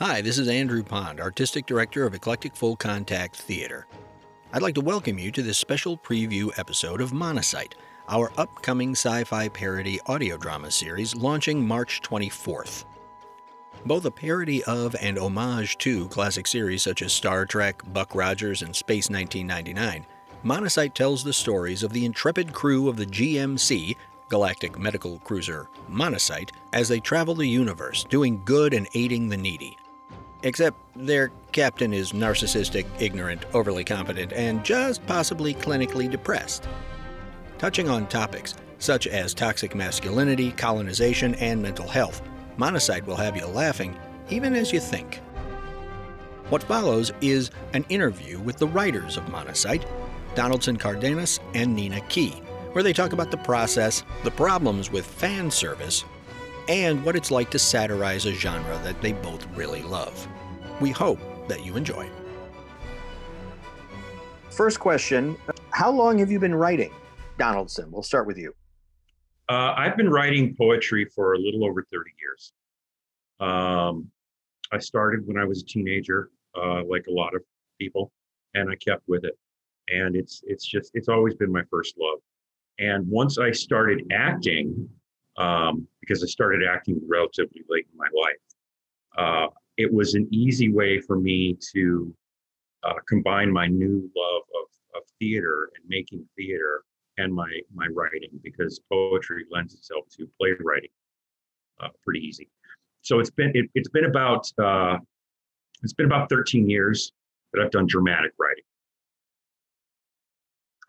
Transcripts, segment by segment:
Hi, this is Andrew Pond, Artistic Director of Eclectic Full Contact Theater. I'd like to welcome you to this special preview episode of Monocyte, our upcoming sci fi parody audio drama series launching March 24th. Both a parody of and homage to classic series such as Star Trek, Buck Rogers, and Space 1999, Monocyte tells the stories of the intrepid crew of the GMC, Galactic Medical Cruiser Monocyte, as they travel the universe, doing good and aiding the needy. Except their captain is narcissistic, ignorant, overly competent, and just possibly clinically depressed. Touching on topics such as toxic masculinity, colonization, and mental health, Monocyte will have you laughing even as you think. What follows is an interview with the writers of Monocyte, Donaldson Cardenas and Nina Key, where they talk about the process, the problems with fan service, and what it's like to satirize a genre that they both really love. We hope that you enjoy. First question How long have you been writing? Donaldson, we'll start with you. Uh, I've been writing poetry for a little over 30 years. Um, I started when I was a teenager, uh, like a lot of people, and I kept with it. And it's it's just it's always been my first love. And once I started acting, um, because I started acting relatively late in my life, uh, it was an easy way for me to uh, combine my new love of, of theater and making theater and my my writing because poetry lends itself to playwriting uh, pretty easy. So it's been it, has been about uh, it's been about 13 years that I've done dramatic writing.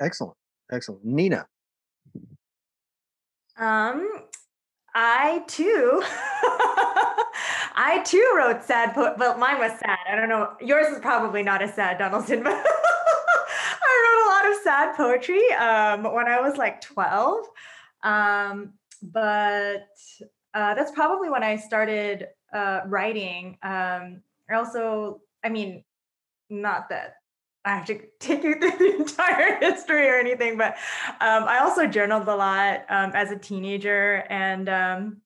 Excellent, excellent, Nina. Um, I too, I too wrote sad, po- but mine was sad. I don't know. Yours is probably not as sad, Donaldson, but I wrote a lot of sad poetry um, when I was like 12. Um, but uh, that's probably when I started uh, writing. Um, I also, I mean, not that I have to take you through the entire history or anything, but um, I also journaled a lot um, as a teenager. And um,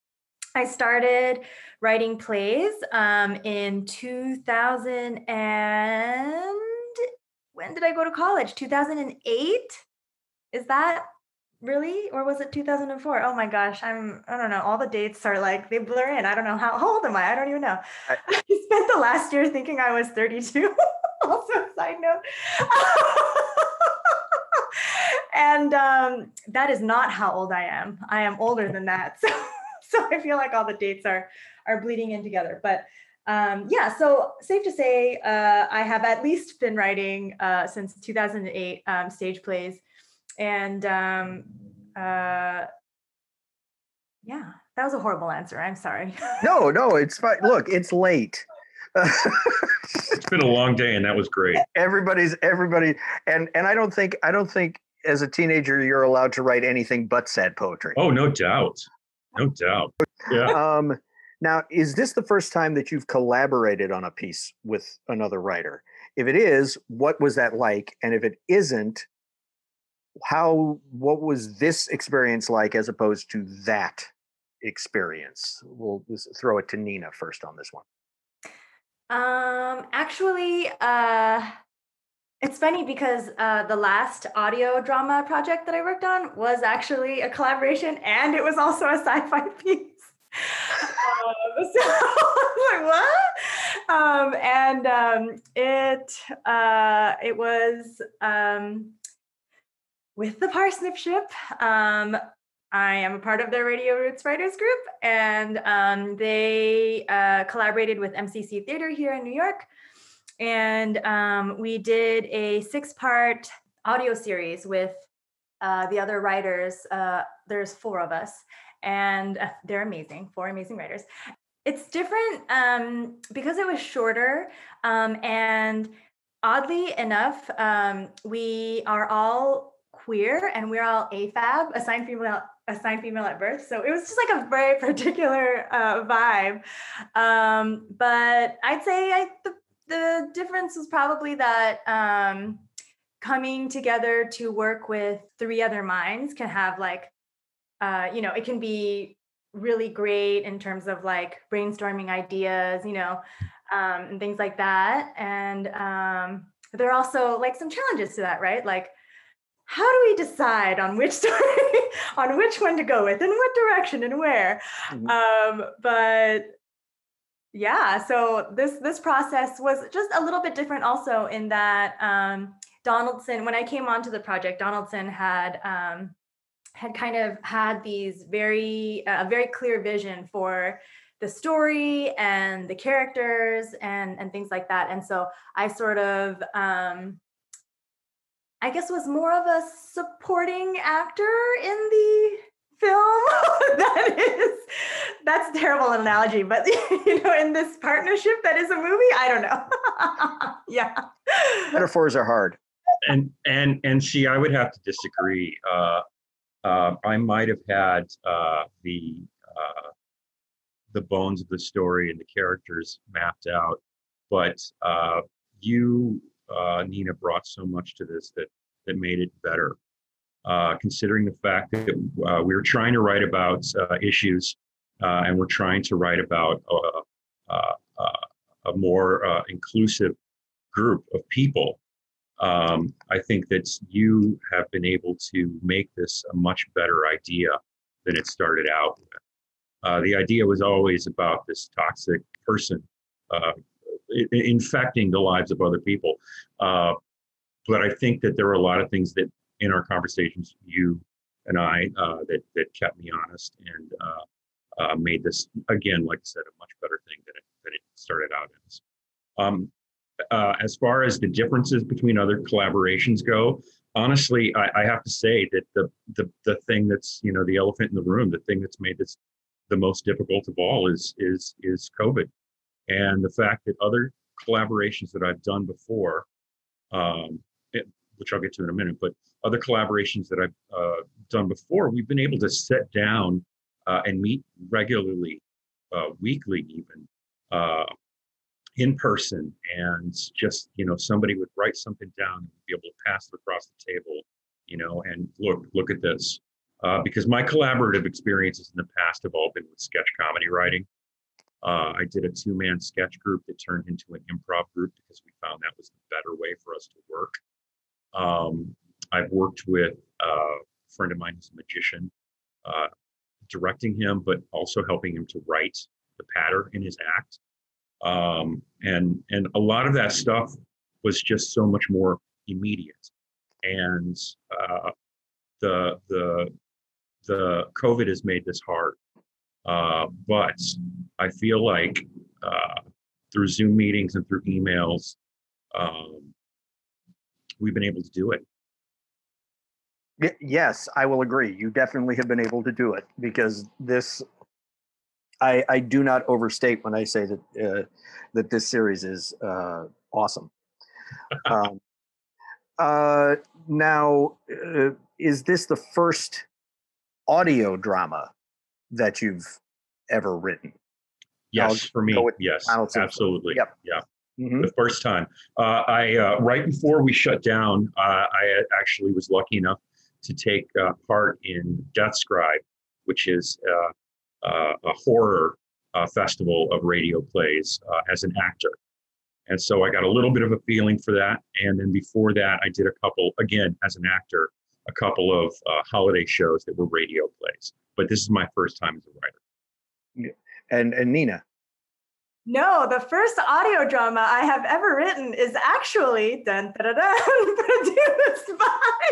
I started writing plays um, in 2000 and when did I go to college? 2008? Is that really or was it 2004 oh my gosh i'm i don't know all the dates are like they blur in i don't know how, how old am i i don't even know I, I spent the last year thinking i was 32 also a side note and um, that is not how old i am i am older than that so so i feel like all the dates are are bleeding in together but um, yeah so safe to say uh, i have at least been writing uh, since 2008 um, stage plays and um, uh, yeah, that was a horrible answer. I'm sorry. no, no, it's fine. Look, it's late. It's been a long day, and that was great. Everybody's everybody, and and I don't think I don't think as a teenager you're allowed to write anything but sad poetry. Oh, no doubt, no doubt. Yeah. Um, now, is this the first time that you've collaborated on a piece with another writer? If it is, what was that like? And if it isn't, how what was this experience like as opposed to that experience we'll throw it to nina first on this one um actually uh it's funny because uh, the last audio drama project that I worked on was actually a collaboration and it was also a sci-fi piece. um, so like, what? Um, and um, it uh, it was um, with the Parsnip Ship. I am a part of their Radio Roots Writers Group, and um, they uh, collaborated with MCC Theater here in New York. And um, we did a six part audio series with uh, the other writers. Uh, there's four of us, and uh, they're amazing, four amazing writers. It's different um, because it was shorter um, and oddly enough, um, we are all queer and we're all AFAB, assigned female assigned female at birth. So it was just like a very particular uh, vibe. Um, but I'd say I, the, the difference was probably that um, coming together to work with three other minds can have like, uh, you know, it can be really great in terms of like brainstorming ideas, you know, um, and things like that. And um, there are also like some challenges to that, right? Like, how do we decide on which story, on which one to go with, in what direction and where? Mm-hmm. Um, but yeah, so this this process was just a little bit different, also in that um, Donaldson, when I came onto the project, Donaldson had um, had kind of had these very a uh, very clear vision for the story and the characters and and things like that and so i sort of um i guess was more of a supporting actor in the film. That is that's terrible analogy but you know in this partnership that is a movie i don't know. Yeah. Metaphors are hard. And and and see i would have to disagree. Uh uh, I might have had uh, the uh, the bones of the story and the characters mapped out, but uh, you, uh, Nina, brought so much to this that that made it better. Uh, considering the fact that we were trying to write about issues, and we're trying to write about a more inclusive group of people um, I think that you have been able to make this a much better idea than it started out with. Uh, the idea was always about this toxic person uh, infecting the lives of other people. Uh, but I think that there are a lot of things that in our conversations, you and I, uh, that that kept me honest and uh, uh, made this again, like I said, a much better thing than it than it started out as. Um, uh, as far as the differences between other collaborations go, honestly, I, I, have to say that the, the the thing that's you know the elephant in the room, the thing that's made this the most difficult of all is is is COVID, and the fact that other collaborations that I've done before, um, it, which I'll get to in a minute, but other collaborations that I've uh, done before, we've been able to sit down uh, and meet regularly, uh, weekly even, uh, in person and just you know somebody would write something down and be able to pass it across the table you know and look look at this. Uh, because my collaborative experiences in the past have all been with sketch comedy writing uh, i did a two-man sketch group that turned into an improv group because we found that was the better way for us to work. Um, i've worked with uh, a friend of mine who's a magician uh, directing him but also helping him to write the patter in his act. Um, and and a lot of that stuff was just so much more immediate. And uh, the the the covid has made this hard uh, but i feel like uh, through zoom meetings and through emails um, we've been able to do it yes i will agree you definitely have been able to do it because this I, I do not overstate when I say that uh, that this series is uh, awesome. Um, uh, now, uh, is this the first audio drama that you've ever written? Yes, for me, yes, absolutely. Yep. Yeah. Mm-hmm. The first time, uh, I uh, right before we shut down, I actually was lucky enough to take part in DeathScribe, which is uh, a horror uh, festival of radio plays uh, as an actor. And so I got a little bit of a feeling for that. And then before that, I did a couple, again, as an actor, a couple of uh, holiday shows that were radio plays. But this is my first time as a writer. Yeah. And, and Nina? No, the first audio drama I have ever written is actually dun, dun, dun, dun produced by.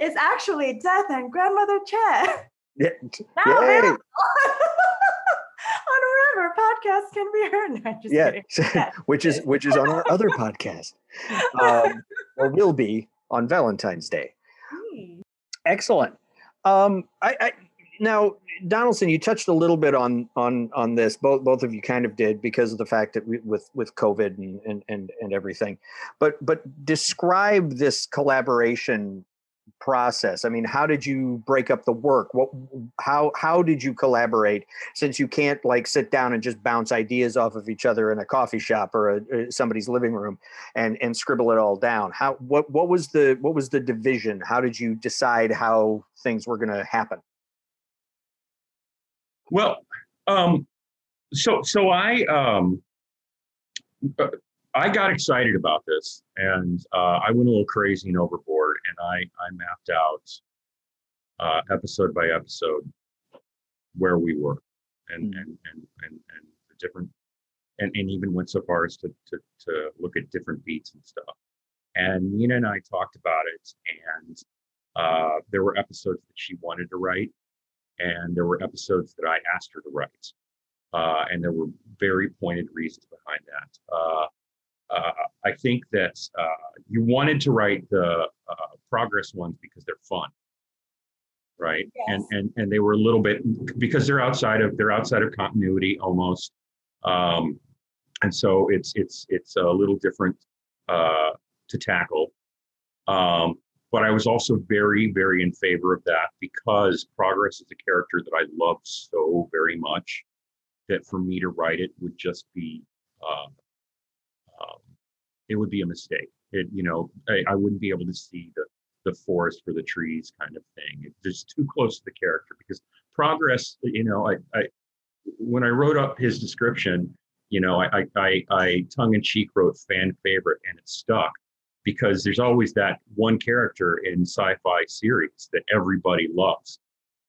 it's actually Death and Grandmother Chet. Yeah. Now on wherever podcasts can be heard. No, yeah, which is which is on our other podcast, um, or will be on Valentine's Day. Hmm. Excellent. Um, I, I now Donaldson, you touched a little bit on on on this. Both both of you kind of did because of the fact that we, with with COVID and, and and and everything. But but describe this collaboration process? I mean, how did you break up the work? What, how, how did you collaborate? Since you can't like sit down and just bounce ideas off of each other in a coffee shop or a, uh, somebody's living room and and scribble it all down. How what what was the what was the division? How did you decide how things were going to happen? Well, um, so so I um uh, I got excited about this and uh, I went a little crazy and overboard and I I mapped out uh, episode by episode where we were and Mm. and, and and and the different and, and even went so far as to, to to look at different beats and stuff. And Nina and I talked about it and uh, there were episodes that she wanted to write and there were episodes that I asked her to write. Uh, and there were very pointed reasons behind that. Uh, uh, I think that uh, you wanted to write the uh, progress ones because they're fun, right? And Yes. and and they were a little bit because they're outside of they're outside of continuity almost, um, and so it's it's it's a little different uh, to tackle. Um, but I was also very very in favor of that because progress is a character that I love so very much that for me to write it would just be uh, um, it would be a mistake. It you know I, I wouldn't be able to see the the forest for the trees kind of thing. It's just too close to the character because progress. You know I I when I wrote up his description, you know I I I, tongue in cheek wrote fan favorite and it stuck because there's always that one character in sci-fi series that everybody loves,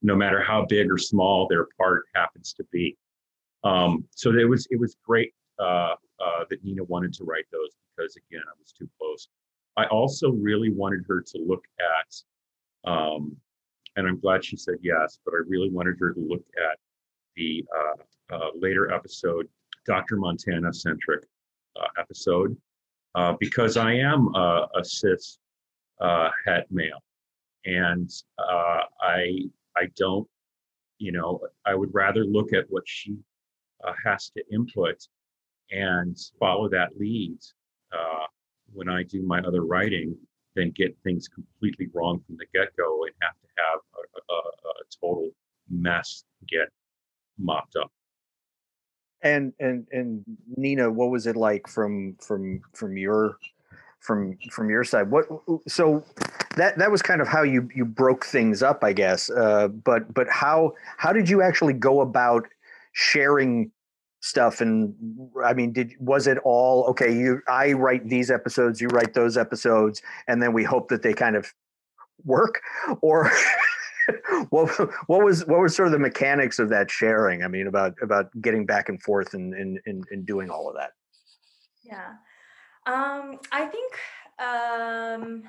no matter how big or small their part happens to be. Um, so it was it was great uh, uh, that Nina wanted to write those because again I was too close. I also really wanted her to look at, um, and I'm glad she said yes, but I really wanted her to look at the uh, uh, later episode, Dr. Montana centric uh, episode, uh, because I am a, a cis uh, het male, and I I don't, you know, I would rather look at what she has to input and follow that lead uh, when I do my other writing than get things completely wrong from the get go and have to have a, a, a total mess get mopped up. And and and Nina, what was it like from from from your from from your side? What so that that was kind of how you you broke things up, I guess. Uh, but but how how did you actually go about sharing stuff? And I mean, did was it all okay? You I write these episodes, you write those episodes, and then we hope that they kind of work, or what what was what was sort of the mechanics of that sharing? I mean, about about getting back and forth and and and, and doing all of that. Yeah. Um, I think um,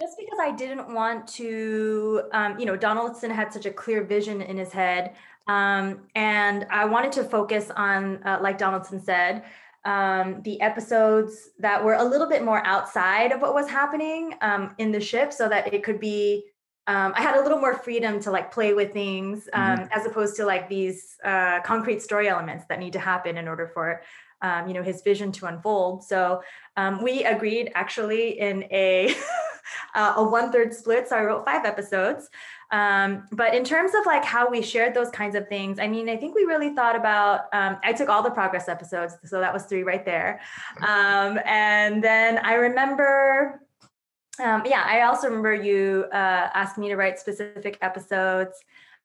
just because I didn't want to, um, you know, Donaldson had such a clear vision in his head. Um, and I wanted to focus on, uh, like Donaldson said, um, the episodes that were a little bit more outside of what was happening um, in the ship so that it could be um, I had a little more freedom to like play with things um, Mhm. as opposed to like these uh, concrete story elements that need to happen in order for um, you know his vision to unfold. So um, we agreed actually in a uh, a one third split. So I wrote five episodes. Um, but in terms of like how we shared those kinds of things, I mean, I think we really thought about. Um, I took all the progress episodes, so that was three right there. Um, and then I remember um, yeah, I also remember you uh, asked me to write specific episodes.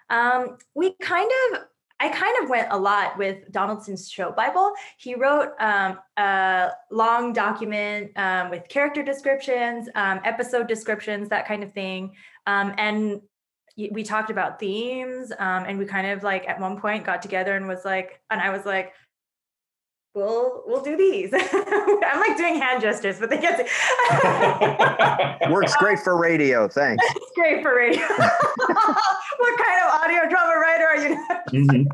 Um, we kind of, I kind of went a lot with Donaldson's show Bible. He wrote um, a long document um, with character descriptions, um, episode descriptions, that kind of thing. Um, and we talked about themes, um, and we kind of like at one point got together and was like, and I was like, we'll we'll do these. I'm like doing hand gestures, but they get to Works great for radio. Thanks. it's great for radio. what kind of audio drama writer are you? mm-hmm.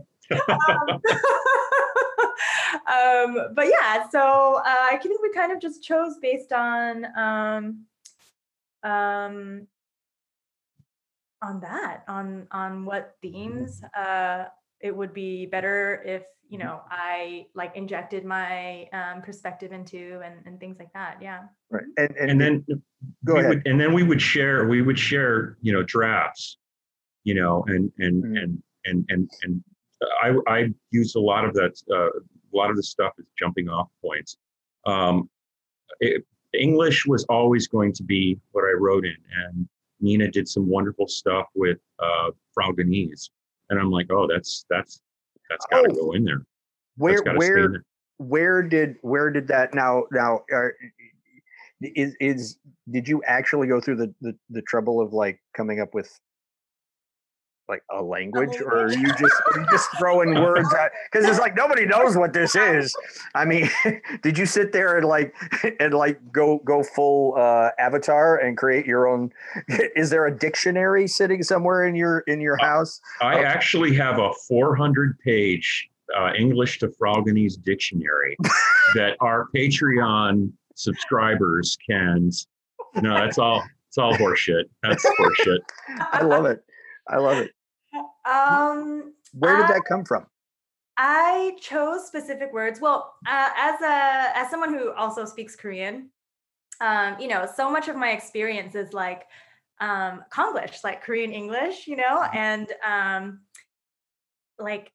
um, but yeah, so uh, I think we kind of just chose based on um, um, on that, on on what themes uh, it would be better if you know I like injected my um, perspective into and, and things like that. Yeah. Right. And and, and then go ahead. Would, and then we would share we would share you know drafts you know and and Mhm. and and and and i i used a lot of that uh, a lot of the stuff is jumping off points um it, english was always going to be what i wrote in and nina did some wonderful stuff with uh Fralgonese. and i'm like oh that's that's that's got to Oh. go in there Where where where did where did that now now uh, is is did you actually go through the, the the trouble of like coming up with like a language, or are you just are you just throwing words out because it's like nobody knows what this is. I mean did you sit there and like and like go go full uh avatar and create your own is there a dictionary sitting somewhere in your in your house? I okay. actually have a 400 page uh, english to Fralgonese dictionary that our patreon subscribers can no that's all it's all horseshit. That's horseshit. I love it. I love it. Um, Where did I, that come from? I chose specific words. Well, uh, as a as someone who also speaks Korean, um, you know, so much of my experience is like um, Konglish, like Korean English, you know, mm-hmm. and um, like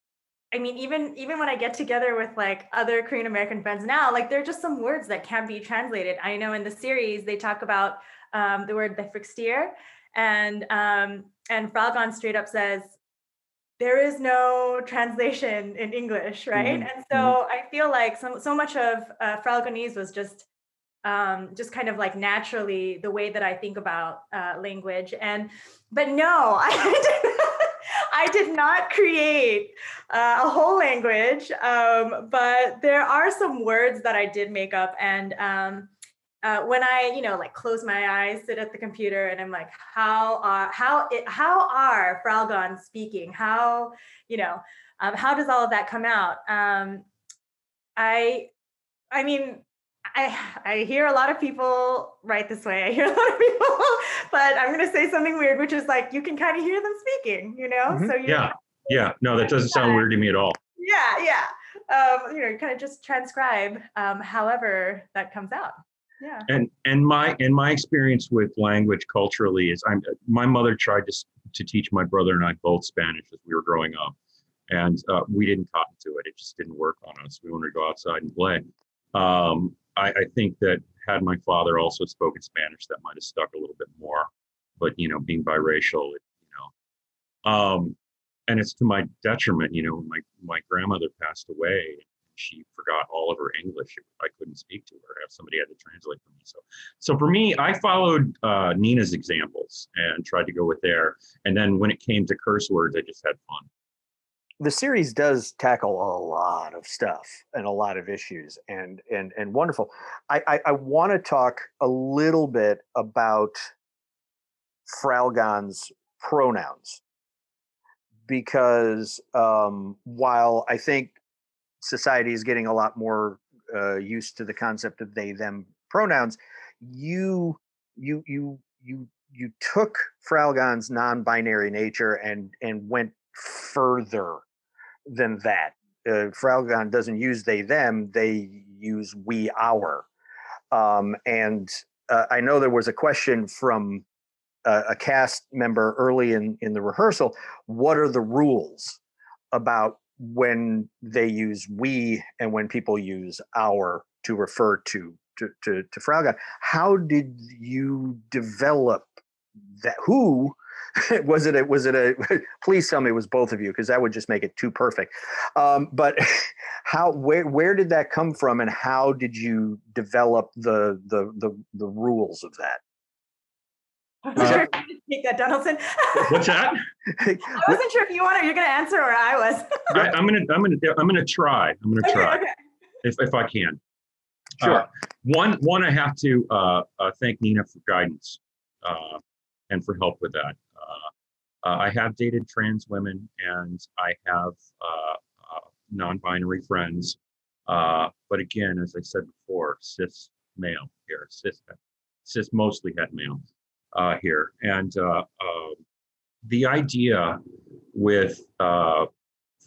I mean, even even when I get together with like other Korean American friends now, like there are just some words that can't be translated. I know in the series they talk about um, the word befrikstier, and um, and Fralgon straight up says there is no translation in English, right? Mm-hmm. And so mm-hmm. I feel like so so much of uh, Fralgonese was just um, just kind of like naturally the way that I think about uh, language. And but no, I did, I did not create uh, a whole language, um, but there are some words that I did make up and. Um, uh, when I, you know, like close my eyes, sit at the computer, and I'm like, how are how it, how are Fralgon speaking? How, you know, um, how does all of that come out? Um, I, I mean, I I hear a lot of people write this way. I hear a lot of people, but I'm going to say something weird, which is like you can kind of hear them speaking, you know. Mm-hmm. So yeah, yeah, no, that doesn't sound weird to me at all. Yeah, yeah. Um, you know, you kind of just transcribe um, however that comes out yeah. And and my and my experience with language culturally is i'm my mother tried to to teach my brother and i both spanish as we were growing up. And uh, we didn't cotton to it. It just didn't work on us. We wanted to go outside and play. Um, I, I think that had my father also spoken spanish that might have stuck a little bit more. But you know being biracial it, you know. Um, and it's to my detriment you know my my grandmother passed away she forgot all of her English. I couldn't speak to her. Somebody had to translate for me. So, so for me, I followed uh, Nina's examples and tried to go with there. And then when it came to curse words, I just had fun. The series does tackle a lot of stuff and a lot of issues, and and and wonderful. I I, I want to talk a little bit about Fralgon's pronouns because um, while I think society is getting a lot more uh, used to the concept of they them pronouns you you you you you took Fralgon's non-binary nature and and went further than that. Uh, Fralgon doesn't use they them; they use we our. Um, and uh, I know there was a question from a, a cast member early in in the rehearsal. What are the rules about when they use we and when people use our to refer to to to, to. How did you develop that? Who was it? A, was it a? Please tell me it was both of you because that would just make it too perfect. Um, but how? Where? Where did that come from? And how did you develop the the the, the rules of that? I wasn't uh, sure if you take that, Donaldson. what's that? I wasn't sure if you want or you're going to answer or I was. I, am going to I'm going to I'm going to try. I'm going to try okay, okay. if if I can. Sure. Uh, one one I have to uh, uh thank Nina for guidance uh, and for help with that. Uh, I have dated trans women and I have non-binary friends, but again, as I said before, cis male here, cis cis mostly het male uh, here. And uh, uh, the idea with uh,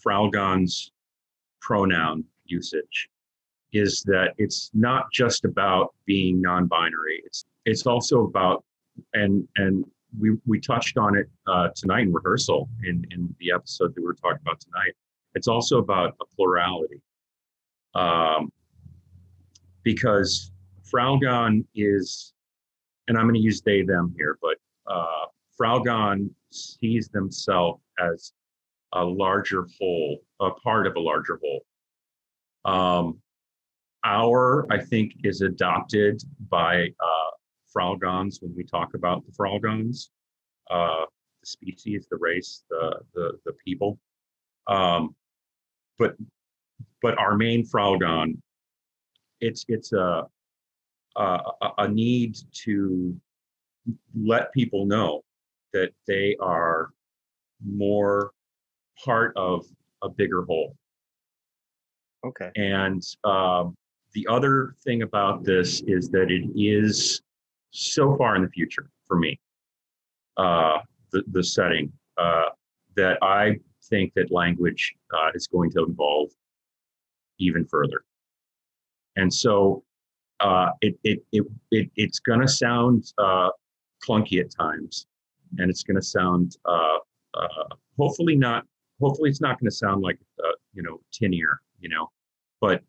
Fralgon's pronoun usage is that it's not just about being non-binary. It's it's also about and and we we touched on it uh, tonight in rehearsal in in the episode that we are talking about tonight. It's also about a plurality, um, because Fralgon is and I'm going to use they them here, but uh, Fralgon sees themselves as a larger whole, a part of a larger whole. Um, our, I think, is adopted by uh, Fralgons when we talk about the Fralgons, uh, the species, the race, the the, the people. Um, but but our main Fralgon, it's it's a, a a need to let people know that they are more part of a bigger whole. Okay. And um, the other thing about this is that it is so far in the future for me, uh, the, the setting, uh, that I think that language uh, is going to evolve even further. And so uh, it, it, it, it, it's going to sound uh, clunky at times, and it's going to sound uh, hopefully not, hopefully it's not going to sound like, you know, tin ear, you know, but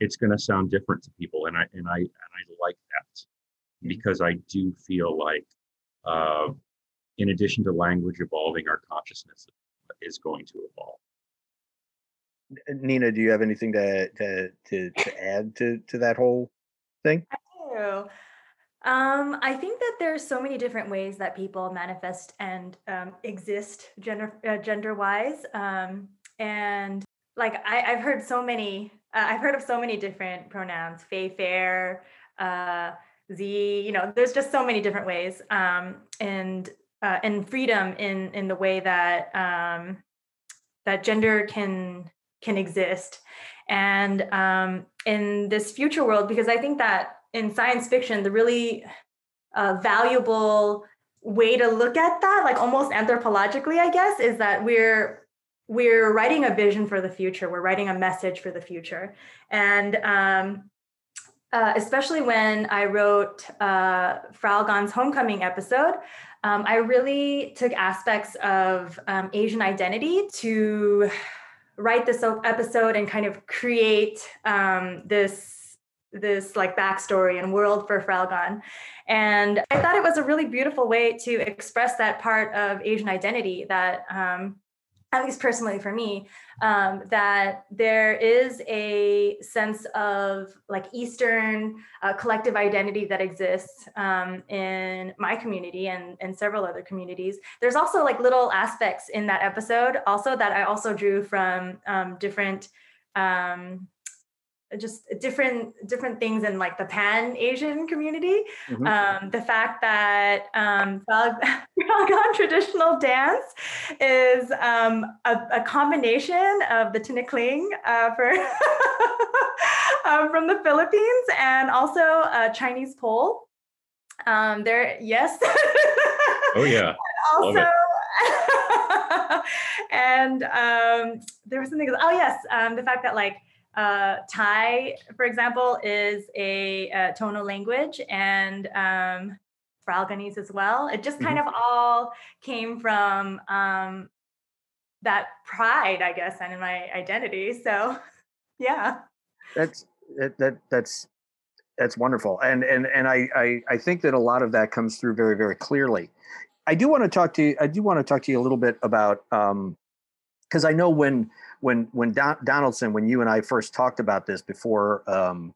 it's going to sound different to people, and I and I and I like that mm-hmm. because I do feel like, uh, in addition to language evolving, our consciousness is going to evolve. Nina, do you have anything to to to, to add to to that whole thing? I do. Um, I think that there's so many different ways that people manifest and um, exist gender uh, gender wise, um, and like I, have heard so many uh, I've heard of so many different pronouns, Fae, Faer, uh, Z. You know, there's just so many different ways, um, and uh, and freedom in in the way that um, that gender can can exist, and um, in this future world, because I think that in science fiction, the really uh, valuable way to look at that, like almost anthropologically, I guess, is that we're we're writing a vision for the future. We're writing a message for the future. And um, uh, especially when I wrote uh, Fralgon's homecoming episode, um, I really took aspects of um, Asian identity to write this episode and kind of create um, this this like backstory and world for Fralgon. And I thought it was a really beautiful way to express that part of Asian identity that um, at least personally for me, um, that there is a sense of like Eastern uh, collective identity that exists um, in my community and, and several other communities. There's also like little aspects in that episode also that I also drew from um, different um, just different different things in like the pan asian community. Mm-hmm. um, the fact that um, traditional dance is um, a, a, combination of the tinikling uh, for uh, from the philippines and also a chinese pole. Um, there yes. Oh yeah. Also and um, there was something oh yes um, the fact that like uh, Thai, for example, is a, a tonal language, and um, Fralgonese as well. It just kind mm-hmm. of all came from um, that pride, I guess, and in my identity. So, yeah. That's that, that that's that's wonderful, and and and I, I I think that a lot of that comes through very very clearly. I do want to talk to you. I do want to talk to you a little bit about um, because I know when when when Don, Donaldson, when you and I first talked about this before, um,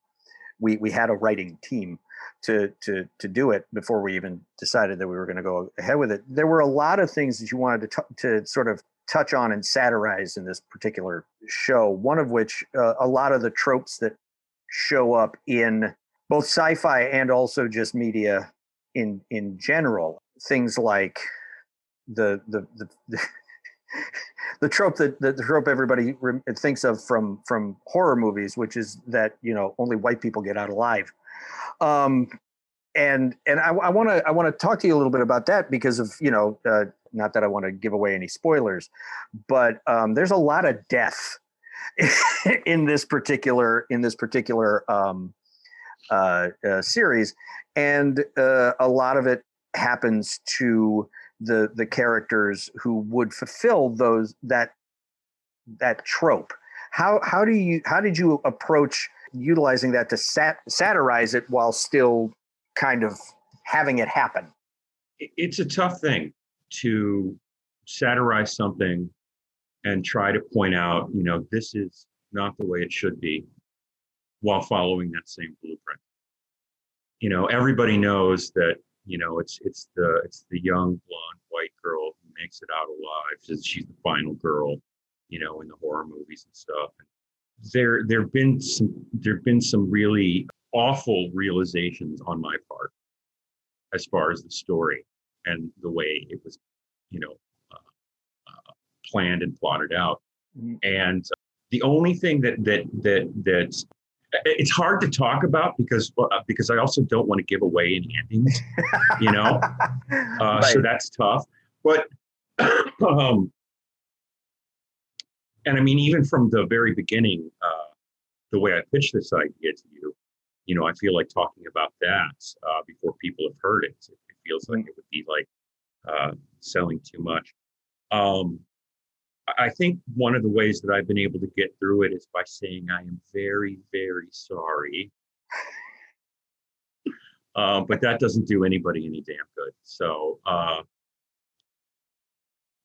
we we had a writing team to to to do it before we even decided that we were going to go ahead with it. There were a lot of things that you wanted to t- to sort of touch on and satirize in this particular show. One of which, uh, a lot of the tropes that show up in both sci-fi and also just media in in general. Things like the the the, the the trope that, the trope everybody re- thinks of from from horror movies, which is that you know only white people get out alive. Um, and and I want to I want to talk to you a little bit about that because of you know uh, not that I want to give away any spoilers, but um, there's a lot of death in this particular in this particular um, uh, uh, series, and uh, a lot of it happens to the the characters who would fulfill those that that trope how how do you how did you approach utilizing that to sat, satirize it while still kind of having it happen it's a tough thing to satirize something and try to point out you know this is not the way it should be, while following that same blueprint. You know, everybody knows that you know it's it's the it's the young blonde white girl who makes it out alive. She's, she's the final girl, you know, in the horror movies and stuff. There there've been some there've been some really awful realizations on my part as far as the story and the way it was, you know, uh, uh, planned and plotted out. Mm-hmm. And the only thing that that that that it's hard to talk about because uh, because I also don't want to give away any endings, you know. Uh, right. So that's tough. But um, and I mean, even from the very beginning, uh, the way I pitched this idea to you, you know, I feel like talking about that uh, before people have heard it. It, feels like mm. it would be like uh, selling too much. Um, I think one of the ways that I've been able to get through it is by saying I am very, very sorry. Uh, but that doesn't do anybody any damn good. So, uh,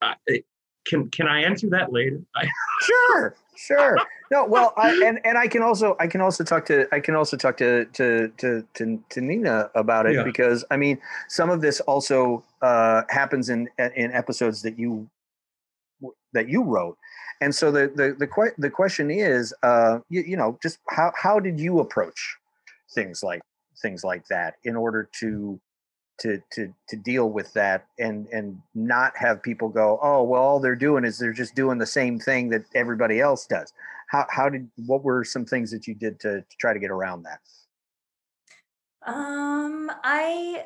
I, can can I answer that later? sure, sure. No, well, I, and and I can also I can also talk to I can also talk to to to to, to Nina about it yeah. because I mean some of this also uh, happens in in episodes that you that you wrote, and so the the the, the question is, uh, you, you know, just how how did you approach things like things like that in order to to to to deal with that and and not have people go oh well all they're doing is they're just doing the same thing that everybody else does. How how did what were some things that you did to, to try to get around that? Um i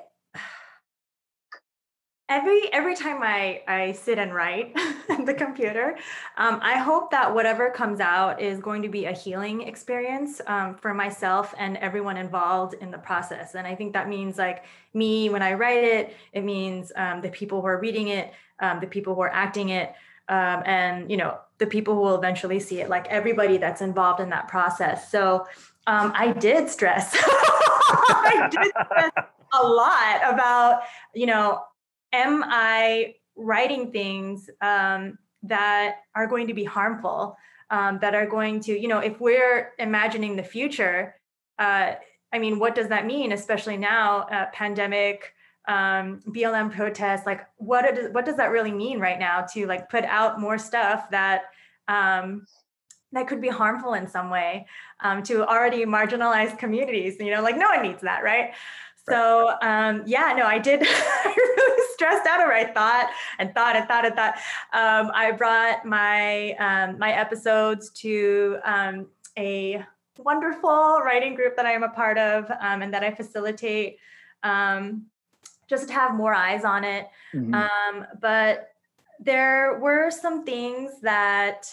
every every time I I sit and write at the computer, um, I hope that whatever comes out is going to be a healing experience um, for myself and everyone involved in the process. And I think that means like me when I write it, it means um, the people who are reading it, um, the people who are acting it, um, and you know the people who will eventually see it, like everybody that's involved in that process. So um, I did stress. I did stress a lot about you know am I writing things um, that are going to be harmful, um, that are going to, you know, if we're imagining the future, uh, I mean, what does that mean, especially now, uh, pandemic, um, BLM protests, like what, it, what does that really mean right now to like put out more stuff that um, that could be harmful in some way um, to already marginalized communities. You know, like no one needs that, right? So um, yeah, no, I did. I really stressed out over. I thought and thought and thought and thought. Um, I brought my um, my episodes to um, a wonderful writing group that I am a part of um, and that I facilitate, um, just to have more eyes on it. Mm-hmm. but there were some things that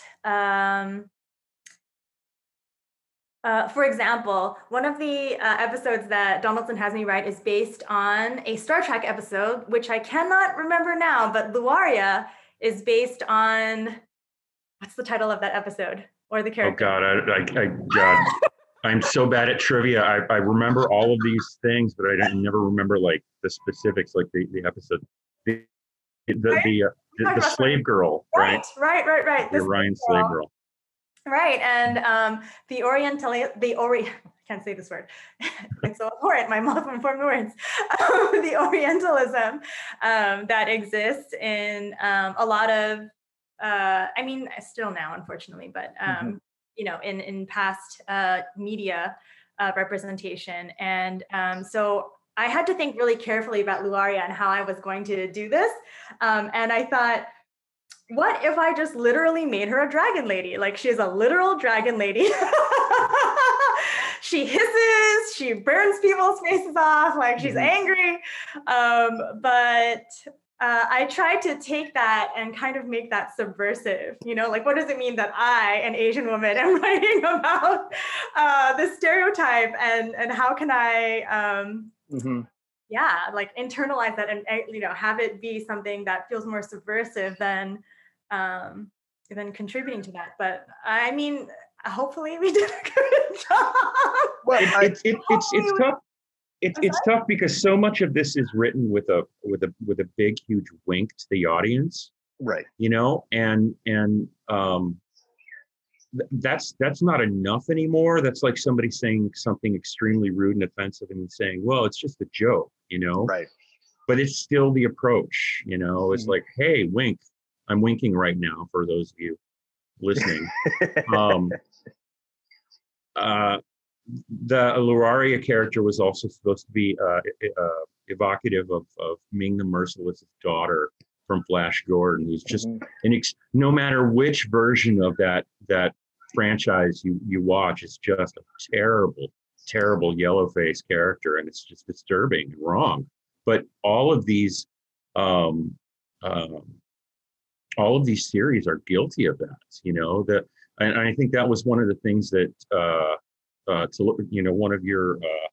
uh, for example, one of the uh, episodes that Donaldson has me write is based on a Star Trek episode, which I cannot remember now, but Luaria is based on what's the title of that episode or the oh, character? Oh God, I, I, I God, I'm so bad at trivia. I, I remember all of these things, but I never remember like the specifics, like the, the episode. The the right? the, uh, the, the slave girl, right? Right, right, right, right. The Orion slave girl. Right, and um, the Oriental, the Ori, I can't say this word. it's so important. My mouth won't form the words. Um, the Orientalism um, that exists in um, a lot of, uh, I mean, still now, unfortunately, but mm-hmm. Um, you know, in in past uh, media uh, representation, and um, so I had to think really carefully about Luaria and how I was going to do this, and I thought what if I just literally made her a dragon lady? Like she's a literal dragon lady. she hisses, she burns people's faces off, like she's mm-hmm. angry. Um, but uh, I tried to take that and kind of make that subversive. You know, like what does it mean that I, an Asian woman, am writing about uh, the stereotype, and and how can I, um, mm-hmm. yeah, like internalize that and eh, you know have it be something that feels more subversive than um, than contributing to that. But I mean, hopefully we did a good job. Well, it, it, it's it's tough. It's it's tough because so much of this is written with a with a with a big huge wink to the audience, right? You know, and and um, th- that's that's not enough anymore. That's like somebody saying something extremely rude and offensive and saying, "Well, it's just a joke," you know. Right. But it's still the approach, you know. It's Mhm. like, "Hey, wink." I'm winking right now for those of you listening. um, uh, the Luraria character was also supposed to be uh, uh, evocative of, of Ming the Merciless' daughter from Flash Gordon, who's just Mhm. an ex- no matter which version of that that franchise you you watch, it's just a terrible, terrible yellow face character, and it's just disturbing and wrong. But all of these, um, um, all of these series are guilty of that. You know that, and I think that was one of the things that uh, uh, to look, you know, one of your uh,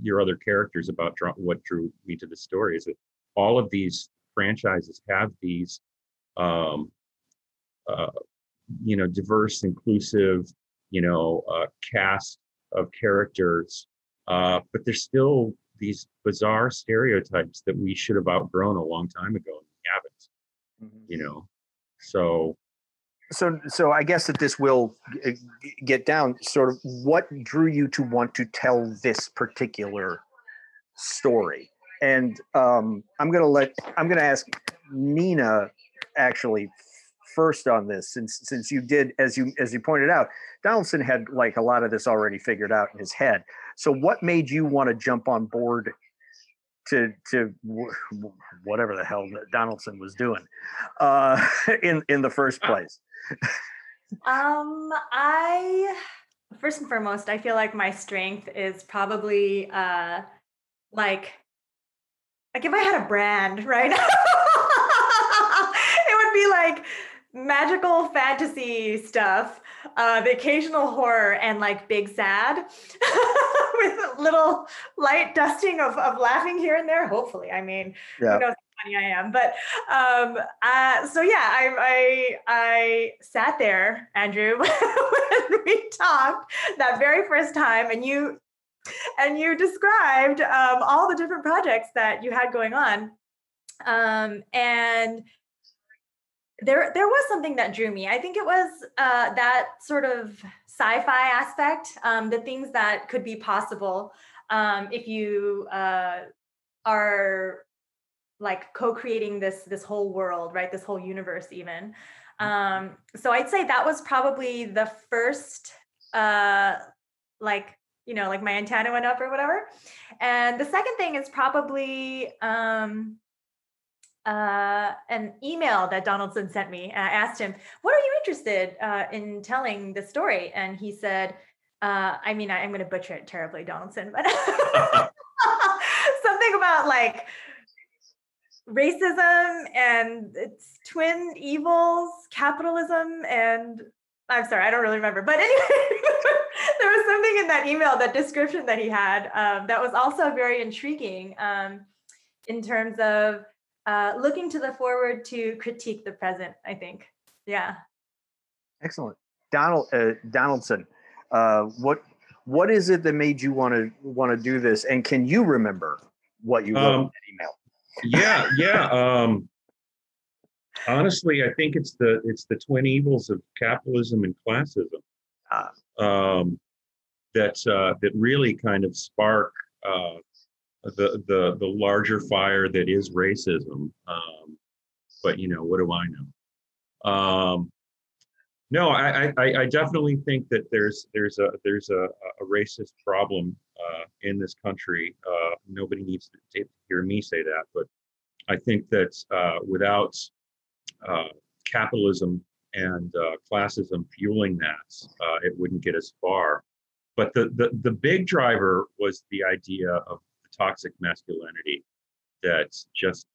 your other characters about draw, what drew me to the story is that all of these franchises have these um, uh, you know diverse inclusive you know uh, cast of characters uh, but there's still these bizarre stereotypes that we should have outgrown a long time ago and we haven't Mhm. you know so so so i guess that this will g- get down sort of what drew you to want to tell this particular story? And um i'm gonna let i'm gonna ask nina actually first on this since since you did as you as you pointed out donaldson had like a lot of this already figured out in his head. So what made you want to jump on board to to wh- wh- whatever the hell donaldson was doing uh in in the first place Um, I first and foremost, I feel like my strength is probably uh like like if I had a brand, right? it would be like magical fantasy stuff, uh, the occasional horror, and like big sad with a little light dusting of, of laughing here and there. Hopefully, I mean, Yeah. who knows how funny I am, but um, uh, so yeah, I, I I sat there, Andrew, when we talked that very first time, and you and you described um, all the different projects that you had going on, um, and there there was something that drew me. I think it was uh, that sort of sci-fi aspect, um, the things that could be possible um, if you uh, are like co-creating this this whole world, right? This whole universe, even. Um, so I'd say that was probably the first, uh, like you know, like my antenna went up or whatever. And the second thing is probably um, uh, an email that Donaldson sent me. I asked him, "What are you interested uh, in telling the story?" And he said, uh, "I mean, I, am going to butcher it terribly, Donaldson, but something about like." racism and its twin evils, capitalism, and I'm sorry, I don't really remember. But anyway, there was something in that email, that description that he had, um, that was also very intriguing um, in terms of uh, looking to the forward to critique the present. I think, yeah. Excellent, Donald uh, Donaldson. Uh, what what is it that made you want to want to do this? And can you remember what you wrote in Um, that email? yeah yeah um honestly i think it's the it's the twin evils of capitalism and classism Ah. um that uh that really kind of spark uh the the the larger fire that is racism um but you know what do i know um no i i i definitely think that there's there's a there's a a racist problem uh in this country uh nobody needs to hear me say that but i think that uh without uh capitalism and uh, classism fueling that, uh, it wouldn't get as far. But the, the the big driver was the idea of toxic masculinity that just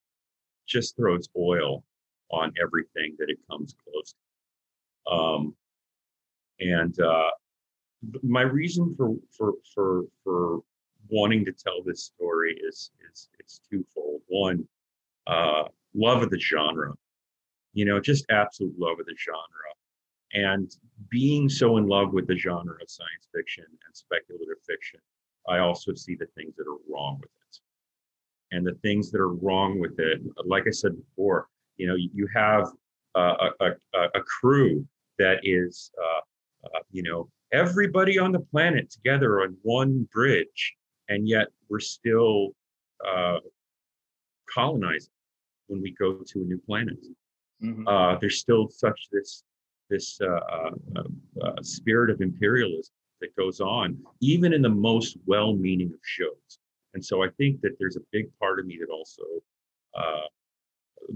just throws oil on everything that it comes close to. Um, and uh, my reason for for for for wanting to tell this story is is it's twofold. One, uh, love of the genre you know, just absolute love of the genre. And being so in love with the genre of science fiction and speculative fiction, I also see the things that are wrong with it. And the things that are wrong with it, like I said before, you know, you have uh, a, a, a crew that is uh, uh, you know, everybody on the planet together on one bridge, and yet we're still uh, colonizing when we go to a new planet. Mhm. Uh, there's still such this this uh, spirit of imperialism that goes on, even in the most well-meaning of shows. And so I think that there's a big part of me that also uh,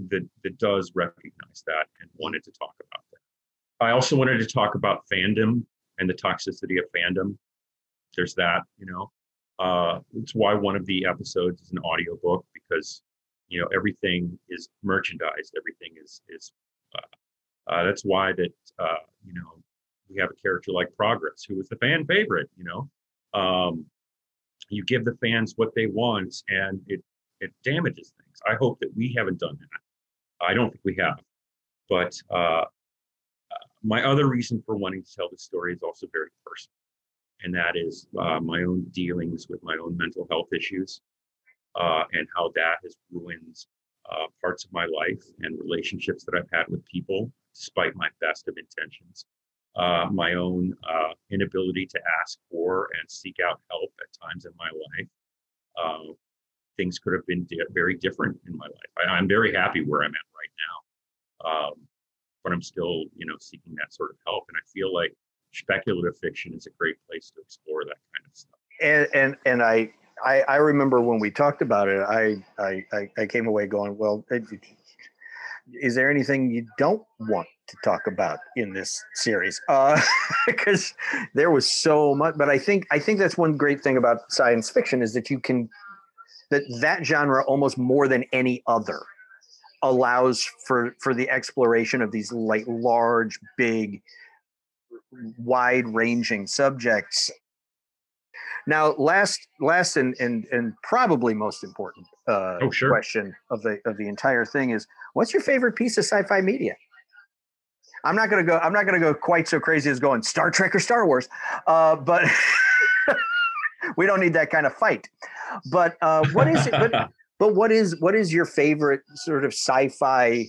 that that does recognize that and wanted to talk about that. I also wanted to talk about fandom and the toxicity of fandom. There's that, you know. Uh, it's why one of the episodes is an audiobook because you know everything is merchandised, everything is is. Uh, uh, that's why that uh, you know we have a character like Progress, who was the fan favorite. You know, um, you give the fans what they want, and it it damages things. I hope that we haven't done that. I don't think we have, but uh, my other reason for wanting to tell this story is also very personal, and that is uh, my own dealings with my own mental health issues, uh, and how that has ruined uh, parts of my life and relationships that I've had with people, despite my best of intentions. Uh, my own uh, inability to ask for and seek out help at times in my life. Uh, things could have been di- very different in my life. I, I'm very happy where I'm at right now, um, but I'm still, you know, seeking that sort of help. And I feel like speculative fiction is a great place to explore that kind of stuff. and and and I, I I remember when we talked about it, I I I- came away going, well, is there anything you don't want to talk about in this series? Uh, because there was so much, but I think I think that's one great thing about science fiction is that you can that that genre almost more than any other allows for for the exploration of these like large, big, wide ranging subjects now, last, last, and and and probably most important uh, Oh, sure. question of the of the entire thing is, what's your favorite piece of sci-fi media? I'm not gonna go. I'm not gonna go quite so crazy as going Star Trek or Star Wars, uh, but we don't need that kind of fight. But uh, what is it? But, but what is what is your favorite sort of sci-fi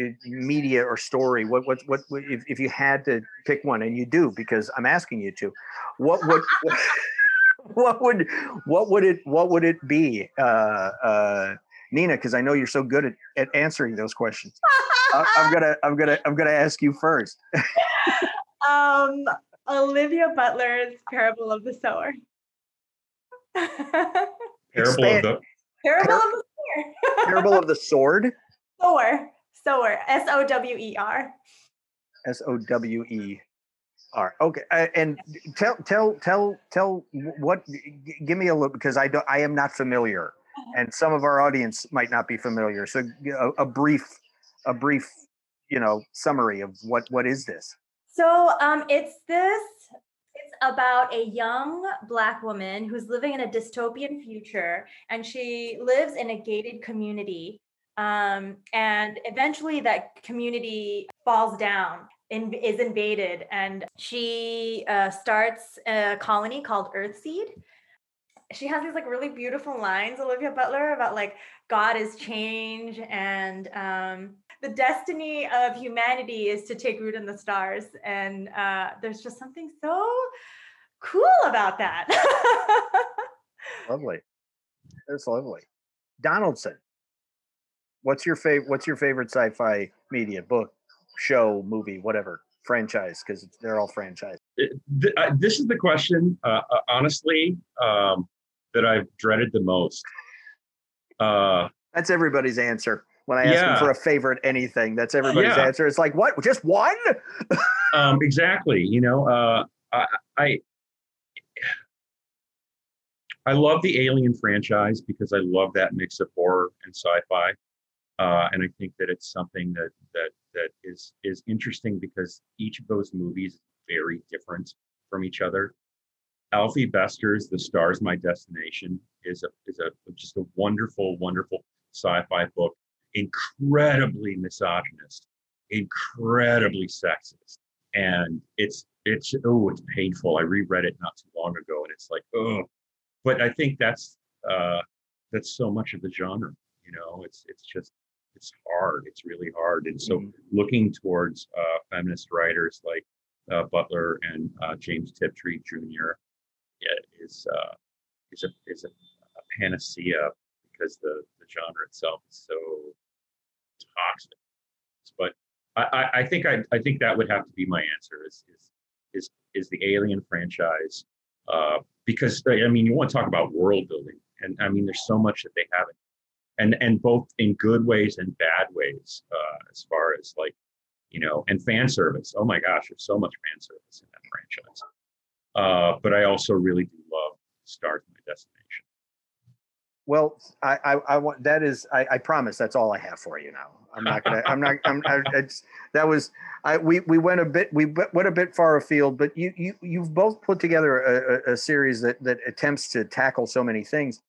uh, media or story? What what what, what if, if you had to pick one, and you do because I'm asking you to, what would what would what would it what would it be, uh, uh, Nina? Because I know you're so good at, at answering those questions. I, I'm gonna I'm gonna I'm gonna ask you first. um, Octavia Butler's Parable of the Sower. Parable Expand- of the Parable of the Sower. Parable of the Sword. Sower. Sower. S O W E R. S O W E R. Okay, uh, and tell tell tell tell what. g- Give me a look because I don't. I am not familiar, and some of our audience might not be familiar. So a brief, a brief, you know, summary of what what is this? So um, it's this. It's about a young black woman who's living in a dystopian future, and she lives in a gated community. Um, and eventually, that community falls down and is invaded, and she uh, starts a colony called Earthseed. She has these like really beautiful lines, Octavia Butler, about like God is change and um, the destiny of humanity is to take root in the stars and uh, there's just something so cool about that Lovely. That's lovely. Donaldson. What's your favorite? What's your favorite sci-fi media book, show, movie, whatever franchise? Because they're all franchise. it- th- uh, this is the question, uh, uh, honestly, um, that I've dreaded the most. Uh, That's everybody's answer. When I ask them for a favorite anything, that's everybody's Yeah. answer. It's like, what? Just one? um, exactly. You know, uh, I, I I love the Alien franchise because I love that mix of horror and sci-fi, uh, and I think that it's something that that that is is interesting because each of those movies is very different from each other. Alfie Bester's "The Stars My Destination" is a is a just a wonderful, wonderful sci-fi book, incredibly misogynist, incredibly sexist, and it's it's oh it's painful. I reread it not too long ago, and it's like oh, but I think that's uh, that's so much of the genre. You know, it's it's just it's hard. It's really hard, and so Mhm. looking towards uh, feminist writers like uh, Butler and uh, James Tiptree Jr. is uh, is a is a, a, panacea because the the genre itself is so toxic. But I, I think I, I think that would have to be my answer is is is, is the Alien franchise uh, because I mean you want to talk about world building and I mean there's so much that they haven't. And and both in good ways and bad ways uh, as far as like you know and fan service. Oh my gosh there's so much fan service in that franchise. Uh, but i also really do stars my destination. Well i i, I want that is I, I promise that's all i have for you now. I'm not gonna i'm not i'm I, it's that was i we we went a bit we went a bit far afield but you you you've both put together a, a series that that attempts to tackle so many things.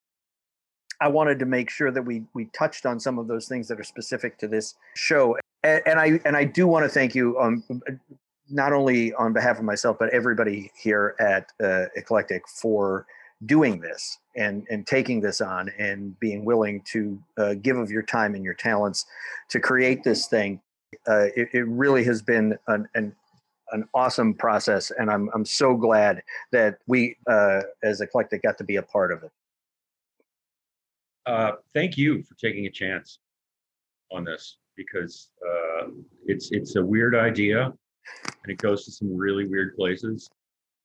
I wanted to make sure that we we touched on some of those things that are specific to this show. And, and I and I do want to thank you um, not only on behalf of myself but everybody here at uh, Eclectic for doing this and and taking this on and being willing to uh, give of your time and your talents to create this thing. Uh, it, it, really has been an, an an awesome process, and I'm I'm so glad that we uh, as Eclectic got to be a part of it uh, thank you for taking a chance on this because uh, it's it's a weird idea and it goes to some really weird places.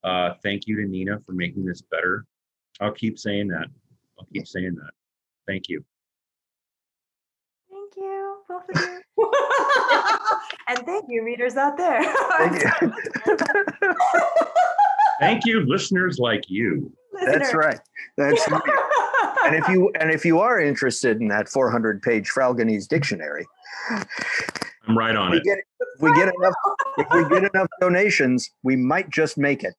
Uh, thank you to Nina for making this better. I'll keep saying that. I'll keep saying that. Thank you. Thank you, both of you. and thank you, readers out there. thank you. thank you, listeners like you. That's right. That's right. and if you and if you are interested in that 400 page Fralgonese dictionary, I'm right on we it. Get, if we get enough, if we get enough donations, we might just make it.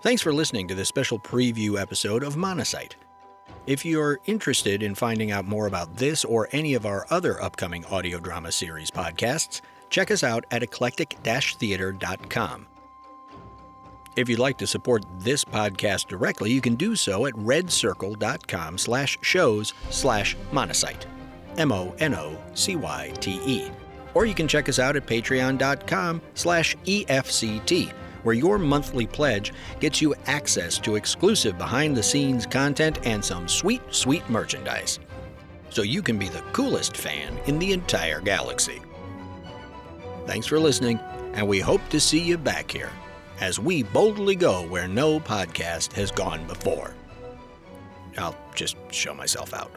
Thanks for listening to this special preview episode of Monocyte. If you're interested in finding out more about this or any of our other upcoming audio drama series podcasts, check us out at eclectic-theater.com. If you'd like to support this podcast directly, you can do so at redcircle.com slash shows slash monocyte. M-O-N-O-C-Y-T-E. Or you can check us out at patreon.com slash EFCT, where your monthly pledge gets you access to exclusive behind-the-scenes content and some sweet, sweet merchandise. So you can be the coolest fan in the entire galaxy. Thanks for listening, and we hope to see you back here as we boldly go where no podcast has gone before. I'll just show myself out.